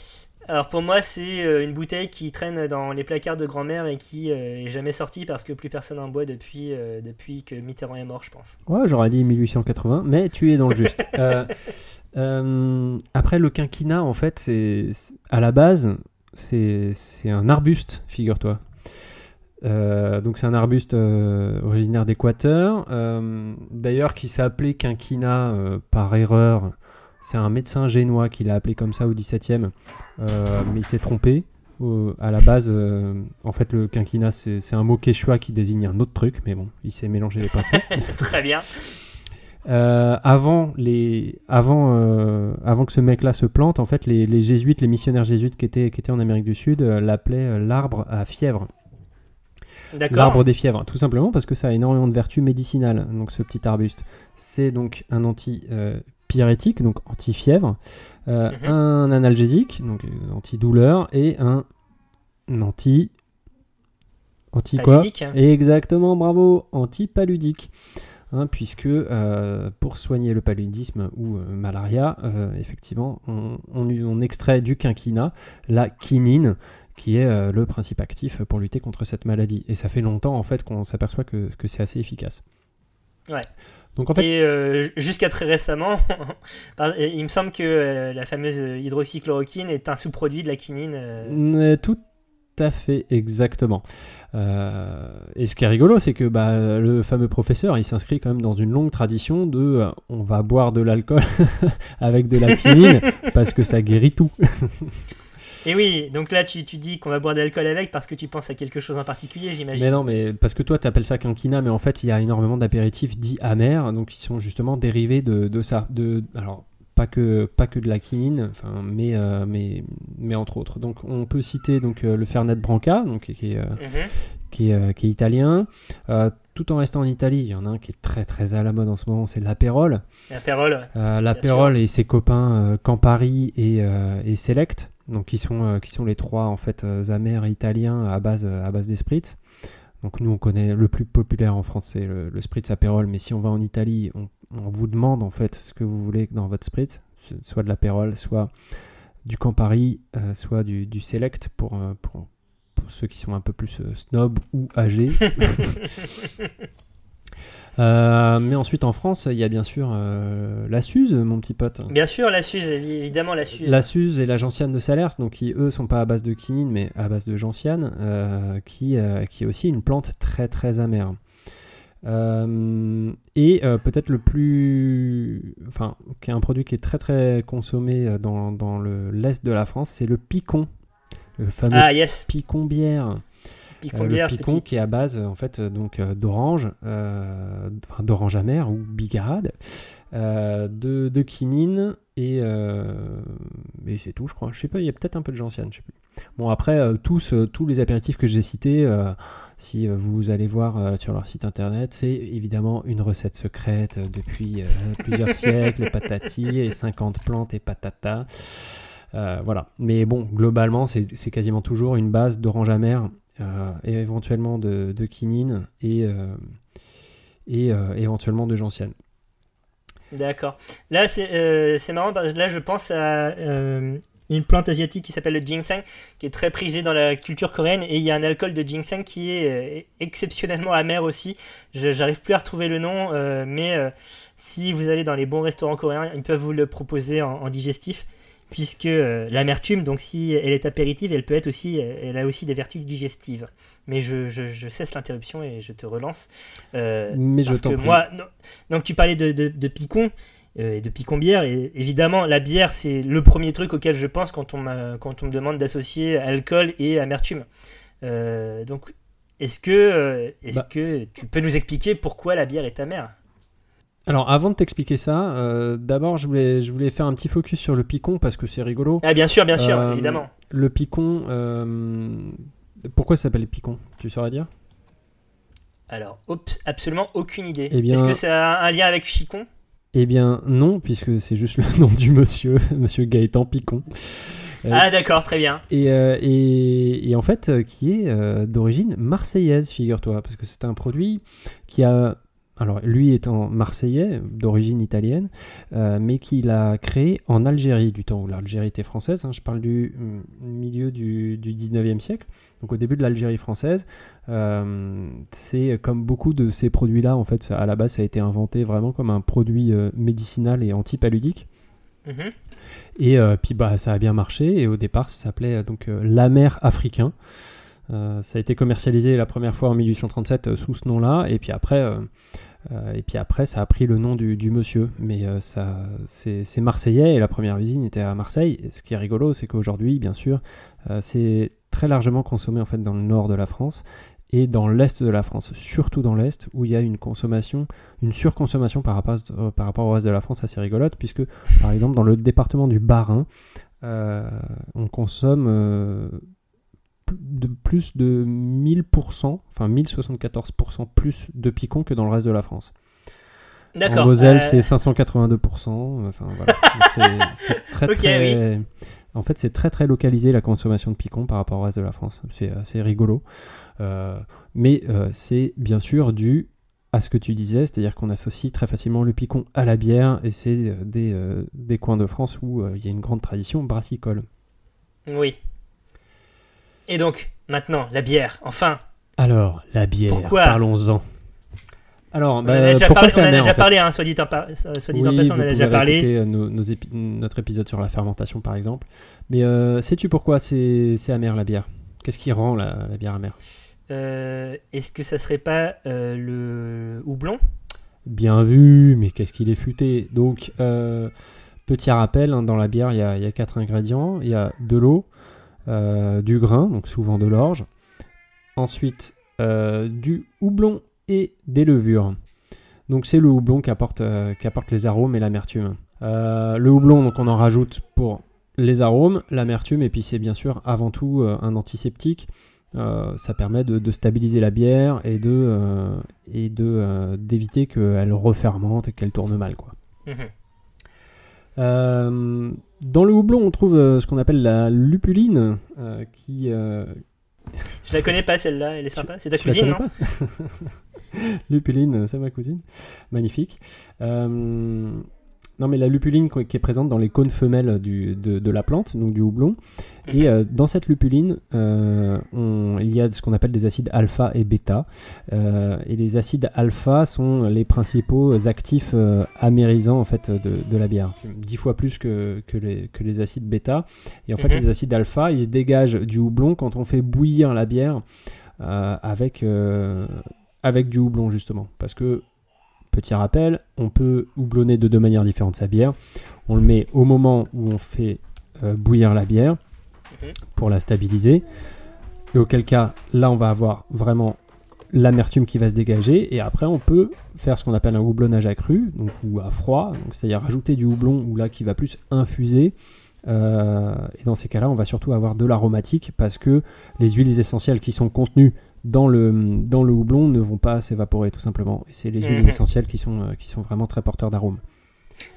Alors pour moi, c'est euh, une bouteille qui traîne dans les placards de grand-mère et qui euh, est jamais sortie parce que plus personne en boit depuis, euh, depuis que Mitterrand est mort, je pense. Ouais, j'aurais dit 1880, mais tu es dans le juste. Euh, après, le quinquina, en fait, c'est à la base, c'est un arbuste, figure-toi. Euh, donc c'est un arbuste euh, originaire d'Équateur, euh, d'ailleurs qui s'est appelé quinquina par erreur. C'est un médecin génois qui l'a appelé comme ça au 17e, euh, mais il s'est trompé. À la base, en fait, le quinquina, c'est un mot quechua qui désigne un autre truc, mais bon, il s'est mélangé les pinceaux. Très bien. Euh, avant, les, avant, euh, avant que ce mec-là se plante, en fait, les, les jésuites, les missionnaires jésuites qui étaient, qui étaient en Amérique du Sud, euh, l'appelaient l'arbre à fièvre. L'arbre des fièvres, tout simplement parce que ça a énormément de vertus médicinales, donc ce petit arbuste. C'est donc un anti-pyrétique, donc anti-fièvre, euh, Mhm. un analgésique, donc euh, anti-douleur, et un anti... Anti quoi Paludique. Exactement, bravo, antipaludique. Hein, puisque euh, pour soigner le paludisme ou euh, malaria, euh, effectivement, on, on- on extrait du quinquina la quinine, qui est euh, le principe actif pour lutter contre cette maladie. Et ça fait longtemps en fait qu'on s'aperçoit que, que c'est assez efficace. Ouais. Donc en fait, Et euh, jusqu'à très récemment, il me semble que euh, la fameuse hydroxychloroquine est un sous-produit de la quinine. Tout à fait, exactement. Euh, et ce qui est rigolo, c'est que bah, le fameux professeur, il s'inscrit quand même dans une longue tradition de euh, on va boire de l'alcool avec de la quinine parce que ça guérit tout. Et oui, donc là tu, tu dis qu'on va boire de l'alcool avec parce que tu penses à quelque chose en particulier, j'imagine. Mais non, mais parce que toi, tu appelles ça quinquina, mais en fait, il y a énormément d'apéritifs dits amers, donc qui sont justement dérivés de, de ça. De, alors, pas que, pas que de la quinine, enfin, mais, euh, mais, mais entre autres. Donc, on peut citer donc, euh, le Fernet Branca, donc, qui est. euh, Mhm. qui est, qui est italien. Euh, tout en restant en Italie, il y en a un qui est très très à la mode en ce moment, c'est l'Aperol. L'apérole. Euh, L'Aperol et ses copains euh, Campari et, euh, et Select, donc qui sont, euh, qui sont les trois en fait euh, amers italiens à base, à base des spritz. Donc nous on connaît le plus populaire en France c'est le, le spritz Aperol, mais si on va en Italie, on, on vous demande en fait ce que vous voulez dans votre spritz, soit de l'Aperol, soit du Campari, euh, soit du, du Select pour, euh, pour, pour ceux qui sont un peu plus euh, snob ou âgés. Euh, mais ensuite en France, il y a bien sûr euh, la Suze, mon petit pote. Bien sûr, la Suze, évi- évidemment la Suze. La Suze et la Gentiane de Salers, donc qui eux sont pas à base de quinine mais à base de gentiane, euh, qui, euh, qui est aussi une plante très très amère. Euh, et euh, peut-être le plus. Enfin, qui est un produit qui est très très consommé dans, dans le, l'est de la France, c'est le picon. Le fameux Ah yes, picon bière. Picon Euh, le picon petit. qui est à base euh, en fait euh, donc d'orange, enfin d'orange amère ou bigarade, de, de quinine et, et c'est tout je crois. Je sais pas, il y a peut-être un peu de gentiane, je sais plus. Bon après tous tous les apéritifs que j'ai cités, si vous allez voir sur leur site internet, c'est évidemment une recette secrète depuis plusieurs siècles, patati et 50 plantes et patata. Euh, voilà. Mais bon, globalement, c'est c'est quasiment toujours une base d'orange amère et éventuellement de, de quinine et, euh, et euh, éventuellement de gentiane. D'accord. Là, c'est euh, marrant parce que là, je pense à euh, une plante asiatique qui s'appelle le ginseng, qui est très prisée dans la culture coréenne, et il y a un alcool de ginseng qui est euh, exceptionnellement amer aussi. J'arrive plus à retrouver le nom, euh, mais euh, si vous allez dans les bons restaurants coréens, ils peuvent vous le proposer en digestif. Puisque euh, l'amertume, donc si elle est apéritive, elle peut être aussi, elle a aussi des vertus digestives. Mais je, je, je cesse l'interruption et je te relance. Euh, Mais je parce que prie. moi, non- donc tu parlais de, de, de picon euh, et de picon bière, et évidemment la bière c'est le premier truc auquel je pense quand on, quand on me demande d'associer alcool et amertume. Euh, donc est-ce que, euh, est-ce Bah. que tu peux nous expliquer pourquoi la bière est amère? Alors avant de t'expliquer ça, euh, d'abord je voulais, je voulais faire un petit focus sur le picon parce que c'est rigolo. Ah bien sûr, bien sûr, Euh, évidemment. Le picon, euh, pourquoi ça s'appelle picon? Tu saurais dire? Alors, absolument aucune idée. Eh Est-ce que ça a un lien avec Chicon? Eh bien non, puisque c'est juste le nom du monsieur, monsieur Gaëtan Picon. Ah d'accord, très bien. et, et, et en fait, qui est d'origine marseillaise, figure-toi, parce que c'est un produit qui a. Alors, lui étant marseillais, d'origine italienne, euh, mais qu'il a créé en Algérie, du temps où l'Algérie était française. hein. je parle du mm, milieu du, du 19e siècle, donc au début de l'Algérie française. Euh, c'est comme beaucoup de ces produits-là, en fait, ça- à la base, ça a été inventé vraiment comme un produit euh, médicinal et antipaludique. Mhm. Et euh, puis bah, ça a bien marché. Et au départ, ça s'appelait euh, donc euh, l'amer africain. Euh, ça a été commercialisé la première fois en 1837 euh, sous ce nom-là. Et puis après, euh, euh, et puis après, ça a pris le nom du, monsieur. Mais euh, ça, c'est marseillais et la première usine était à Marseille. Ce qui est rigolo, c'est qu'aujourd'hui, bien sûr, euh, c'est très largement consommé en fait dans le nord de la France et dans l'est de la France, surtout dans l'est où il y a une consommation, une surconsommation par rapport, euh, au reste de la France assez rigolote, puisque par exemple dans le département du Bas-Rhin, euh, on consomme euh, de plus de 1000%, enfin 1074% plus de picon que dans le reste de la France. En D'accord. Moselle, euh, c'est 582%. Enfin, voilà. C'est- très, très... En fait, c'est très très localisé la consommation de picon par rapport au reste de la France. C'est assez rigolo. Euh, mais euh, c'est bien sûr dû à ce que tu disais, c'est-à-dire qu'on associe très facilement le picon à la bière et c'est des, des coins de France où il y a une grande tradition brassicole. Oui. Et donc, maintenant, la bière, enfin. Alors, la bière, Pourquoi parlons-en. Alors, On en bah, a déjà pourquoi parlé, on en a déjà parlé hein, soit dit en, par- soit dit en passant, on en a déjà parlé. euh, nos- nos épi- notre épisode sur la fermentation, par exemple. Mais euh, sais-tu pourquoi c'est amer la bière? Qu'est-ce qui rend la, la bière amère? Euh, Est-ce que ça serait pas euh, le houblon? Bien vu, mais qu'est-ce qu'il est futé? Donc, petit rappel, hein, dans la bière, il y, y a quatre ingrédients. Il y a de l'eau, du grain, donc souvent de l'orge. Ensuite, euh, du houblon et des levures. Donc c'est le houblon qui apporte, euh, les arômes et l'amertume. Euh, le houblon, donc on en rajoute pour les arômes, l'amertume, et puis c'est bien sûr avant tout euh, un antiseptique. Euh, ça permet de, stabiliser la bière et de euh, et euh, d'éviter qu'elle refermente et qu'elle tourne mal quoi. Mhm. Euh, dans le houblon, on trouve euh, ce qu'on appelle la lupuline, euh, qui euh, Je la connais pas celle-là, elle est sympa. C'est ta cousine, non Lupuline, c'est ma cousine. Magnifique. Euh, non, mais la lupuline qui est présente dans les cônes femelles du- de, de la plante, donc du houblon. Et euh, dans cette lupuline, euh, on- il y a ce qu'on appelle des acides alpha et bêta. Euh, et les acides alpha sont les principaux actifs amérisants en fait, de, de la bière. Dix fois plus que, que, les, que les acides bêta. Et en fait, Mhm. les acides alpha, ils se dégagent du houblon quand on fait bouillir la bière avec, avec du houblon, justement. Parce que, petit rappel, on peut houblonner de deux manières différentes sa bière. On le met au moment où on fait euh, bouillir la bière Mhm. pour la stabiliser. Et auquel cas, là, on va avoir vraiment l'amertume qui va se dégager. Et après, on peut faire ce qu'on appelle un houblonnage à cru, donc, ou à froid, c'est-à-dire rajouter du houblon ou là qui va plus infuser. Euh, et dans ces cas-là, on va surtout avoir de l'aromatique parce que les huiles essentielles qui sont contenues dans le, dans le houblon ne vont pas s'évaporer tout simplement. Et c'est les huiles Mhm. essentielles qui sont, euh, qui sont vraiment très porteurs d'arômes.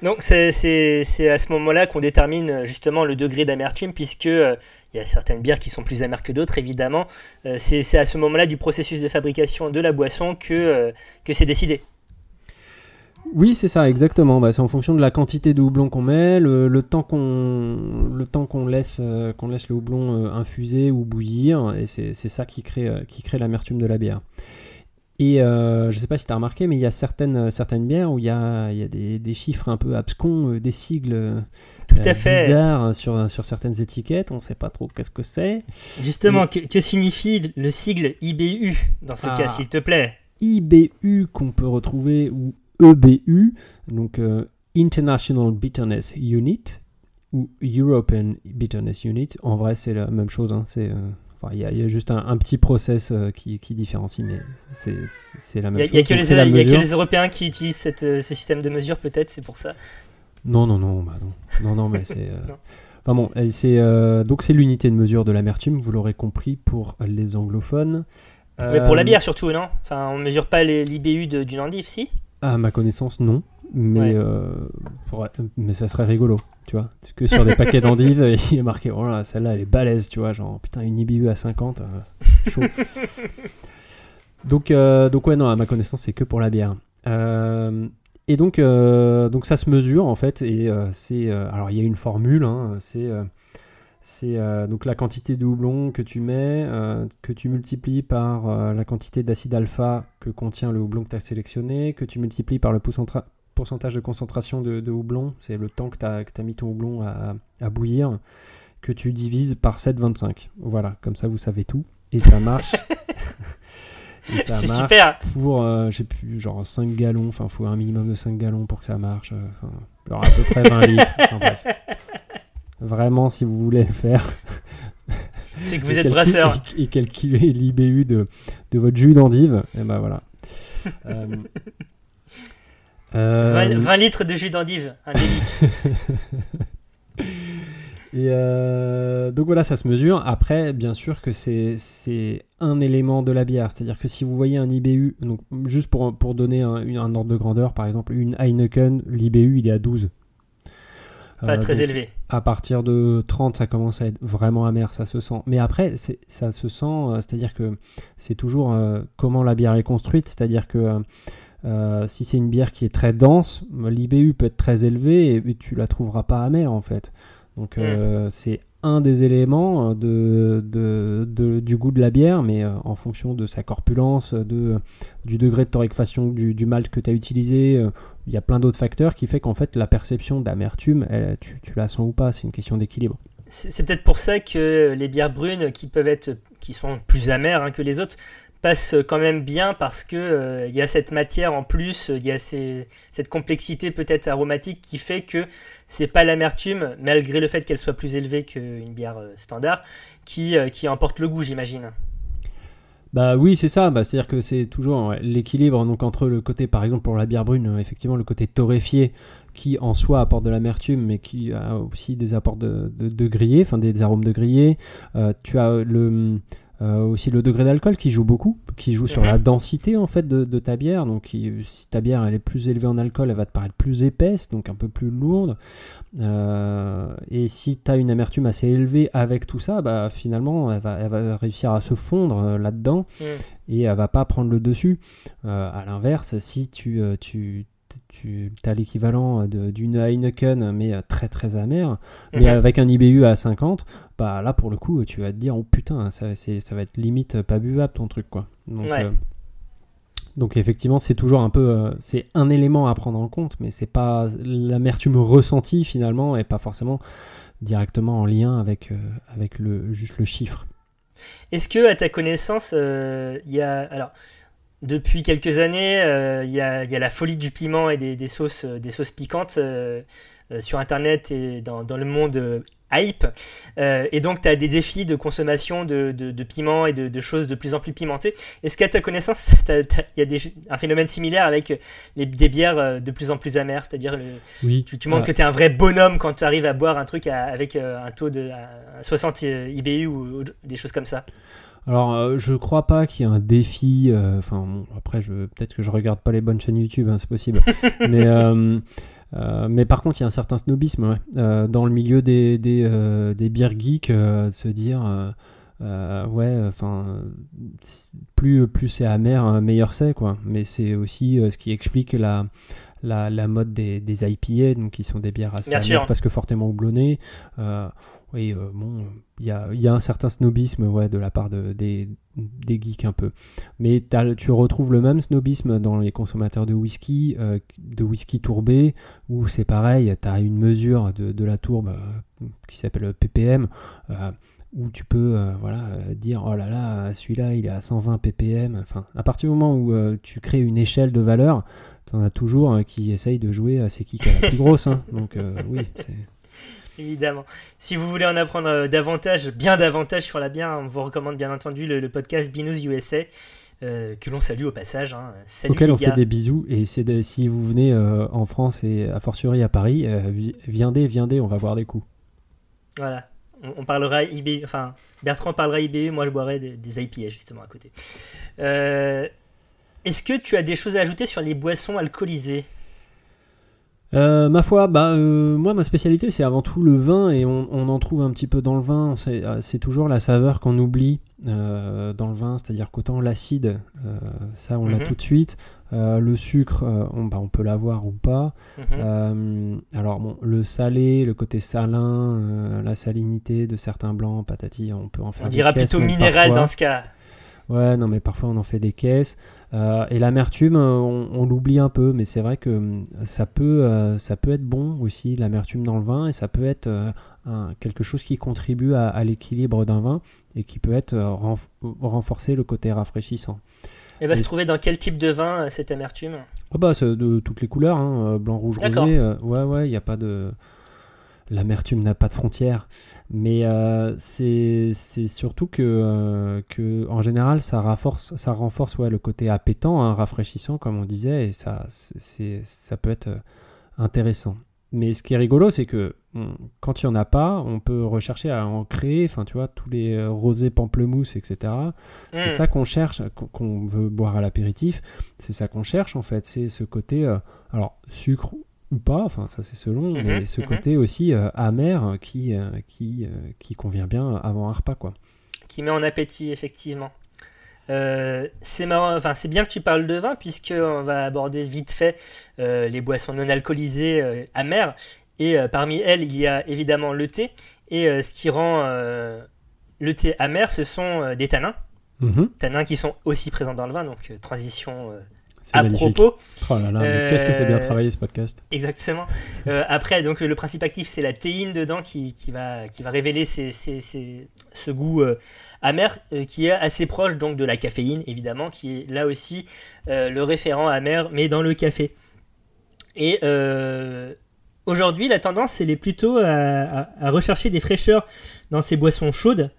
Donc c'est à ce moment-là qu'on détermine euh, justement le degré d'amertume, puisque euh, il y a certaines bières qui sont plus amères que d'autres, évidemment. Euh, c'est c'est à ce moment-là du processus de fabrication de la boisson que, euh, que c'est décidé. Oui, c'est ça, exactement. Bah, c'est en fonction de la quantité de houblon qu'on met, le, le temps qu'on le temps qu'on laisse euh, qu'on laisse le houblon euh, infuser ou bouillir, et c'est ça qui crée euh, qui crée l'amertume de la bière. Et je sais pas si tu as remarqué, mais il y a certaines certaines bières où il y a, il y a des, des chiffres un peu abscons, des sigles Tout à fait. bizarres sur sur certaines étiquettes. On sait pas trop qu'est-ce que c'est. Justement, que, que signifie le sigle IBU dans ce Ah. cas, s'il te plaît? IBU qu'on peut retrouver ou EBU, donc euh, International Bitterness Unit ou European Bitterness Unit. En vrai, c'est la même chose. hein, C'est, euh, il y, a- il y a juste un, un petit process euh, qui, qui différencie, mais c'est, la même n'y a, chose. il y a que les- Européens qui utilisent cette, ce système de mesure, peut-être, c'est pour ça. Non, non, non, bah non, non, non, mais c'est. Enfin bon, c'est euh, donc c'est l'unité de mesure de l'amertume. Vous l'aurez compris pour les anglophones. Mais pour la bière surtout, non? Enfin, on ne mesure pas l'IBU d'une endive, si? À ma connaissance, non. Mais, Ouais. euh, pour- mais ça serait rigolo, tu vois. Que sur des paquets d'endives, il est marqué, oh là, celle-là, elle est balèze, tu vois. Genre, putain, une IBU à 50, euh, chaud. donc, euh, donc, ouais, non, à ma connaissance, c'est que pour la bière. Et donc, donc, ça se mesure, en fait. Et c'est. alors, il y a une formule, hein, c'est. C'est euh, donc la quantité de houblon que tu mets, euh, que tu multiplies par euh, la quantité d'acide alpha que contient le houblon que tu as sélectionné, que tu multiplies par le pourcentage de concentration de, de houblon, c'est le temps que tu as, mis ton houblon à, à bouillir, que tu divises par 7,25. Voilà, comme ça vous savez tout. Et ça marche. C'est marche super. pour, sais plus, genre 5 gallons, enfin, faut un minimum de 5 gallons pour que ça marche. genre à peu près 20 litres. Enfin, bref. Vraiment, si vous voulez le faire. C'est que vous êtes brasseur. Et, calculer l'IBU de, de votre jus d'endive, et ben voilà. Euh, euh, 20, 20 litres de jus d'endive, un délice. Et euh, donc voilà, ça se mesure. Après, bien sûr que c'est un élément de la bière. C'est-à-dire que si vous voyez un IBU, donc juste pour, pour donner un, un ordre de grandeur, par exemple, une Heineken, l'IBU, il est à 12. Pas Euh, très donc, élevé. à partir de 30, ça commence à être vraiment amer, ça se sent. Mais après, ça se sent, euh, c'est-à-dire que c'est toujours euh, comment la bière est construite, c'est-à-dire que euh, si c'est une bière qui est très dense, l'IBU peut être très élevé et, et tu la trouveras pas amère en fait. Donc euh, c'est un des éléments de, de- de- du goût de la bière, mais euh, en fonction de sa corpulence, de, du degré de torréfaction du, du malt que tu as utilisé, il y a plein d'autres facteurs qui fait qu'en fait la perception d'amertume, tu, la sens ou pas, c'est une question d'équilibre. C'est peut-être pour ça que les bières brunes qui peuvent être, qui sont plus amères hein, que les autres, passent quand même bien parce que euh, il y a cette matière en plus, il y a cette complexité peut-être aromatique qui fait que c'est pas l'amertume, malgré le fait qu'elle soit plus élevée qu'une bière euh, standard, qui, euh, qui emporte le goût, j'imagine. Bah oui, c'est ça. Bah, C'est-à-dire que c'est toujours l'équilibre entre le côté, par exemple pour la bière brune, euh, effectivement le côté torréfié qui en soi apporte de l'amertume, mais qui a aussi des apports de, de, grillé, enfin des, des arômes de grillé. Euh, tu as le euh, aussi le degré d'alcool qui joue beaucoup, qui joue sur la densité en fait de, de ta bière. Donc qui- si ta bière elle est plus élevée en alcool, elle va te paraître plus épaisse, donc un peu plus lourde. Euh, et si tu as une amertume assez élevée avec tout ça, bah finalement elle va, elle va réussir à se fondre euh, là-dedans Mm. et elle va pas prendre le dessus. À l'inverse, si tu, tu, tu as l'équivalent de- d'une Heineken mais euh, très très amère, mais Mhm. avec un IBU à 50, bah là pour le coup tu vas te dire oh putain ça, va être limite pas buvable ton truc quoi. Donc, Ouais. euh, donc effectivement c'est toujours un peu euh, c'est un élément à prendre en compte, mais c'est pas l'amertume ressentie finalement et pas forcément directement en lien avec, euh, avec le, juste le chiffre. Est-ce que, à ta connaissance, euh, il y a. Alors, depuis quelques années, euh, il y, a, il y a la folie du piment et des, des sauces, euh, des sauces piquantes euh, euh, sur Internet et dans, dans le monde hype. Et donc, tu as des défis de consommation de, de, de piment et de, de choses de plus en plus pimentées. Est-ce qu'à ta connaissance, il y a des, un phénomène similaire avec les, des bières de plus en plus amères? C'est-à-dire, Oui. tu, tu montres que tu es un vrai bonhomme quand tu arrives à boire un truc à- avec un taux de à 60 IBU ou, ou des choses comme ça. Alors, euh, je crois pas qu'il y ait un défi. euh, Enfin, bon, après, je, peut-être que je regarde pas les bonnes chaînes YouTube, hein, c'est possible. mais, euh, euh, mais par contre, il y a un certain snobisme ouais, dans le milieu des, des, des bières geeks, de se dire. ouais, enfin, plus, plus c'est amer, euh, meilleur c'est, quoi. Mais c'est aussi ce qui explique la, la, la mode des, des IPA, donc qui sont des bières assez amères parce que fortement houblonnées. Oui, euh, bon, il y a, un certain snobisme ouais, de la part de, des, des geeks un peu. Mais tu retrouves le même snobisme dans les consommateurs de whisky, euh, de whisky tourbé, où c'est pareil, tu as une mesure de, la tourbe euh, qui s'appelle ppm, où tu peux voilà, dire oh là là, celui-là il est à 120 ppm. Enfin, à partir du moment où tu crées une échelle de valeur, tu en as toujours qui essayent de jouer à c'est qui la plus grosse. hein. Donc oui, c'est. Évidemment. Si vous voulez en apprendre euh, davantage, bien davantage sur la bière, on vous recommande bien entendu le, le podcast Binous USA, euh, que l'on salue au passage. hein. Salut auquel on gars. fait des bisous. Et c'est de- si vous venez euh, en France et a fortiori à Paris, euh, vi- viendez, viendez, on va boire des coups. Voilà. On, on parlera IB, enfin Bertrand parlera IBU, moi je boirai des, des IPA justement à côté. Est-ce que tu as des choses à ajouter sur les boissons alcoolisées? Euh, ma foi, bah, euh, moi, ma spécialité, c'est avant tout le vin, et on, on en trouve un petit peu dans le vin. C'est euh, c'est toujours la saveur qu'on oublie euh, dans le vin, c'est-à-dire qu'autant l'acide, ça, on l'a Mhm. tout de suite. Le sucre, on, bah, on peut l'avoir ou pas. Mhm. Alors, bon, le salé, le côté salin, la salinité de certains blancs, patati, on peut en faire On des dira caisses plutôt minéral parfois. dans ce cas. Ouais, non, mais parfois on en fait des caisses. Euh, et l'amertume, euh, on, on l'oublie un peu, mais c'est vrai que hum, ça peut, euh, ça peut être bon aussi, l'amertume dans le vin, et ça peut être euh, un- quelque chose qui contribue à, à l'équilibre d'un vin et qui peut être euh, renf- renforcer le côté rafraîchissant. Elle va se trouver dans quel type de vin euh, cette amertume? Ah bah, c'est de toutes les couleurs, hein, euh, blanc, rouge, rosé. euh, ouais, ouais, il n'y a pas de. L'amertume n'a pas de frontières. Mais euh, c'est c'est surtout que, euh, que, en général, ça renforce, ça renforce ouais, le côté appétant, hein, rafraîchissant, comme on disait, et ça, c'est- c'est, ça peut être euh, intéressant. Mais ce qui est rigolo, c'est que hum, quand il n'y en a pas, on peut rechercher à en créer, enfin, tu vois, tous les rosés pamplemousse, etc. C'est Hmm. ça qu'on cherche, qu'on- qu'on veut boire à l'apéritif. C'est ça qu'on cherche en fait. C'est ce côté, euh, alors sucre ou pas, enfin ça c'est selon, Mhm, mais ce mhm. côté aussi euh, amer qui, euh, qui, euh, qui convient bien avant un repas quoi. qui met en appétit effectivement. C'est marrant, enfin c'est bien que tu parles de vin puisque on va aborder vite fait les boissons non alcoolisées amères et parmi elles il y a évidemment le thé et ce qui rend le thé amer ce sont des tanins, Mhm, tanins qui sont aussi présents dans le vin donc transition à magnifique. propos. Oh là là, mais qu'est-ce que c'est bien Euh, travaillé ce podcast. Exactement. Euh, après, donc le principe actif, c'est la théine dedans qui, qui va, qui va révéler ce goût euh, amer euh, qui est assez proche donc de la caféine, évidemment, qui est là aussi euh, le référent amer, mais dans le café. Et euh, aujourd'hui, la tendance, elle est plutôt à, à- à rechercher des fraîcheurs dans ces boissons chaudes.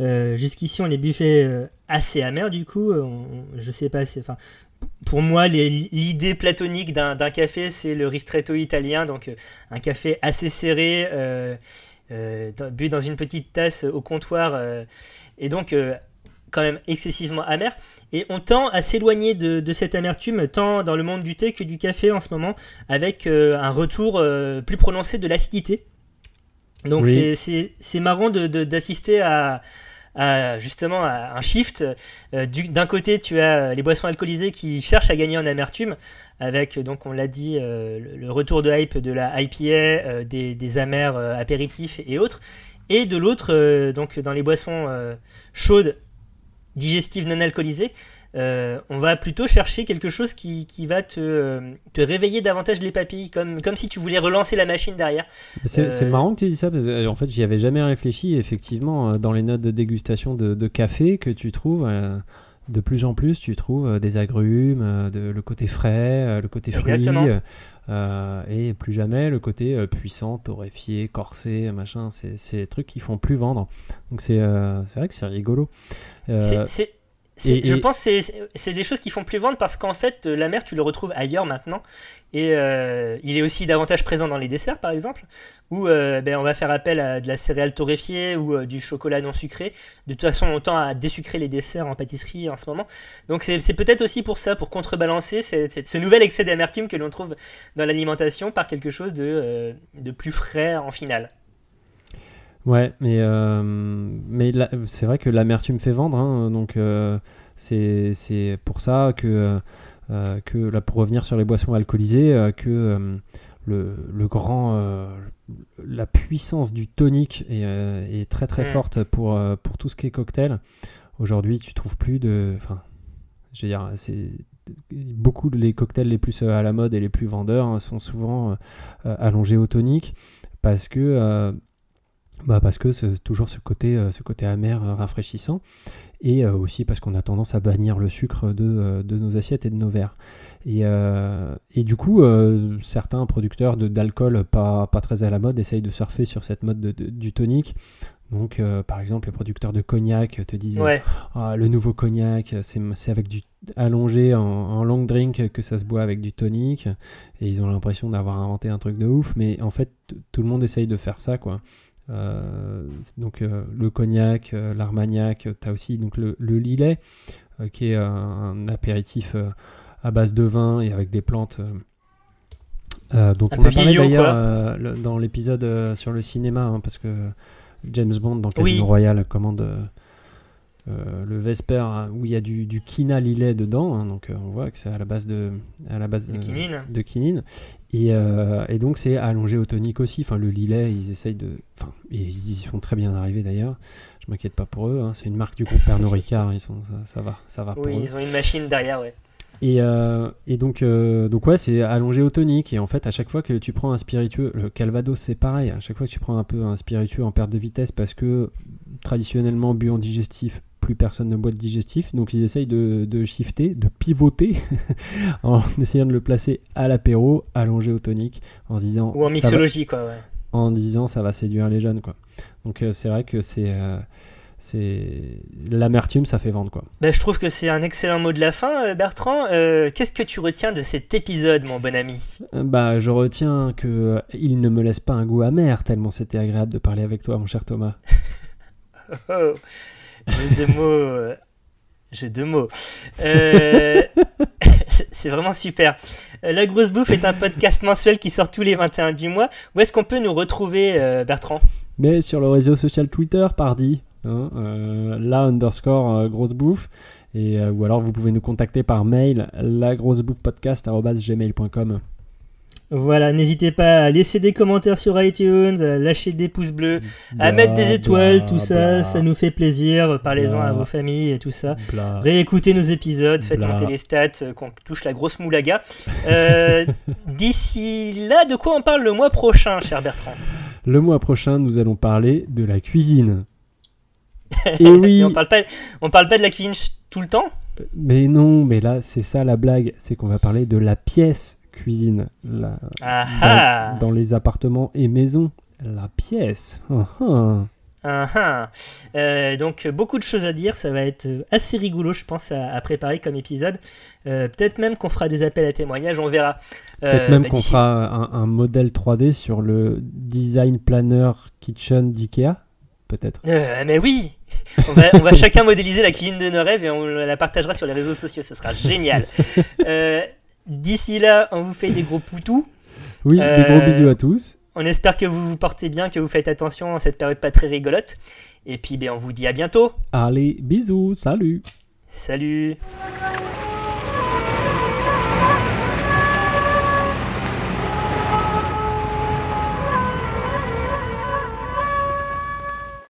Euh, Jusqu'ici, on les buffait euh, assez amers, du coup. On- on- je sais pas, enfin, pour moi, l'idée platonique d'un café, c'est le ristretto italien, donc euh, un café assez serré, euh, euh, bu dans une petite tasse au comptoir, euh, et donc quand même excessivement amer. Et on tend à s'éloigner de, de cette amertume, tant dans le monde du thé que du café en ce moment, avec un retour plus prononcé de l'acidité. Donc Oui. c'est- marrant de- de- d'assister à, justement un shift. Euh, du- D'un côté, tu as les boissons alcoolisées qui cherchent à gagner en amertume, avec donc on l'a dit euh, le, retour de hype de la IPA, euh, des, amers euh, apéritifs et autres. Et de l'autre, euh, donc dans les boissons euh, chaudes, digestives non alcoolisées, euh, on va plutôt chercher quelque chose qui, qui va te, euh, te réveiller davantage les papilles, comme, comme si tu voulais relancer la machine derrière. C'est euh, marrant que tu dis ça parce que euh, en fait j'y avais jamais réfléchi. Effectivement, dans les notes de dégustation de, de café que tu trouves. euh, de plus en plus, tu trouves des agrumes, de- le côté frais, le côté euh, et plus jamais le côté puissant, torréfié, corsé, machin. C'est des trucs qui font plus vendre. Donc c'est vrai que c'est rigolo. C'est- et- je et- pense que c'est- des choses qui font plus vendre parce qu'en fait, euh, la mer, tu le retrouves ailleurs maintenant. Et euh, il est aussi davantage présent dans les desserts, par exemple, où euh, ben, on va faire appel à de la céréale torréfiée ou euh, du chocolat non sucré. De toute façon, on tend à désucrer les desserts en pâtisserie en ce moment. Donc c'est peut-être aussi pour ça, pour contrebalancer ce nouvel excès d'amertume que l'on trouve dans l'alimentation par quelque chose de, de plus frais en finale. Ouais, mais, euh, mais c'est vrai que l'amertume fait vendre, hein, donc euh, c'est c'est pour ça que, euh, que là, pour revenir sur les boissons alcoolisées, euh, que euh, le, le grand, euh, la puissance du tonique est, euh, est très très Mm. forte pour, euh, pour tout ce qui est cocktail. Aujourd'hui, tu trouves plus de, enfin, je veux dire, c'est beaucoup de les cocktails les plus euh, à la mode et les plus vendeurs hein, sont souvent euh, euh, allongés au tonique parce que euh, bah parce que c'est toujours ce côté, euh, ce côté amer, euh, rafraîchissant, et euh, aussi parce qu'on a tendance à bannir le sucre de, de nos assiettes et de nos verres. Et, euh, et du coup, euh, certains producteurs d'alcool pas, pas très à la mode essayent de surfer sur cette mode de- de- du tonique. Donc, euh, par exemple, les producteurs de cognac te Ouais, ah, le nouveau cognac, c'est c'est avec du allongé en, en long drink que ça se boit avec du tonic. Et ils ont l'impression d'avoir inventé un truc de ouf. Mais en fait, tout le monde essaye de faire ça, quoi. Euh, donc euh, le cognac, euh, l'armagnac, tu as aussi donc, le, le lilet, qui est un, apéritif à base de vin et avec des plantes euh, donc Un on a parlé d'ailleurs euh, dans l'épisode euh, sur le cinéma, hein, parce que James Bond dans Casino Oui. Royale commande le Vesper hein, où il y a du, du quina lilet dedans, hein, donc on voit que c'est à la base de à la base De quinine. de quinine. Et, euh, et donc c'est allongé au tonique aussi. Enfin le lilet, ils essayent de, enfin ils y sont très bien arrivés d'ailleurs. Je m'inquiète pas pour eux. hein, C'est une marque du groupe Pernod Ricard. Ils sont ça, ça va, ça va pour Oui, eux. ils ont une machine derrière, ouais. Et, euh, et donc, euh, donc ouais, c'est allongé au tonique. Et en fait, à chaque fois que tu prends un spiritueux, le Calvados c'est pareil. À chaque fois que tu prends un peu un spiritueux en perte de vitesse, parce que traditionnellement bu en digestif, plus personne ne boit de digestif. Donc ils essayent de, de shifter, de pivoter, en essayant de le placer à l'apéro, allongé au tonique, en disant Ou en va- mixologie, quoi, ouais. en disant ça va séduire les jeunes, quoi. Donc euh, c'est vrai que c'est euh, c'est l'amertume, ça fait vendre, quoi. Ben, je trouve que c'est un excellent mot de la fin, euh, Bertrand. Euh, Qu'est-ce que tu retiens de cet épisode, mon bon ami? Bah, je retiens que il ne me laisse pas un goût amer, tellement c'était agréable de parler avec toi, mon cher Thomas. Oh, Jeu de mots. euh, Jeu de mots. Euh, c'est vraiment super. Euh, La Grosse Bouffe est un podcast mensuel qui sort tous les 21 du mois. Où est-ce qu'on peut nous retrouver, euh, Bertrand? Mais sur le réseau social Twitter, pardi, hein, euh, la underscore euh, grosse bouffe. Et, euh, ou alors vous pouvez nous contacter par mail, lagrossebouffepodcast.gmail.com. Voilà, n'hésitez pas à laisser des commentaires sur iTunes, à lâcher des pouces bleus, à mettre des étoiles, tout ça, ça nous fait plaisir. Parlez-en à vos familles et tout ça. Réécoutez nos épisodes, faites monter les stats, euh, qu'on touche la grosse moulaga. Euh, D'ici là, de quoi on parle le mois prochain, cher Bertrand? Le mois prochain, nous allons parler de la cuisine. Et oui, Mais on parle pas, on parle pas de la cuisine tout le temps? Mais non, mais là, c'est ça la blague, c'est qu'on va parler de la pièce cuisine. La- dans, dans les appartements et maisons. La pièce. Ah ah. Euh, donc beaucoup de choses à dire, ça va être euh, assez rigolo je pense à, à préparer comme épisode. Euh, Peut-être même qu'on fera des appels à témoignages, on verra. Peut-être même bah, qu'on fera un, un modèle 3D sur le design planner kitchen d'IKEA. Peut-être. Mais oui on va, on va chacun modéliser la cuisine de nos rêves et on la partagera sur les réseaux sociaux, ce sera génial. Euh, D'ici là, on vous fait des gros poutous. Oui, des Euh, gros bisous à tous. On espère que vous vous portez bien, que vous faites attention en cette période pas très rigolote. Et puis ben, on vous dit à bientôt. Allez, bisous, salut Salut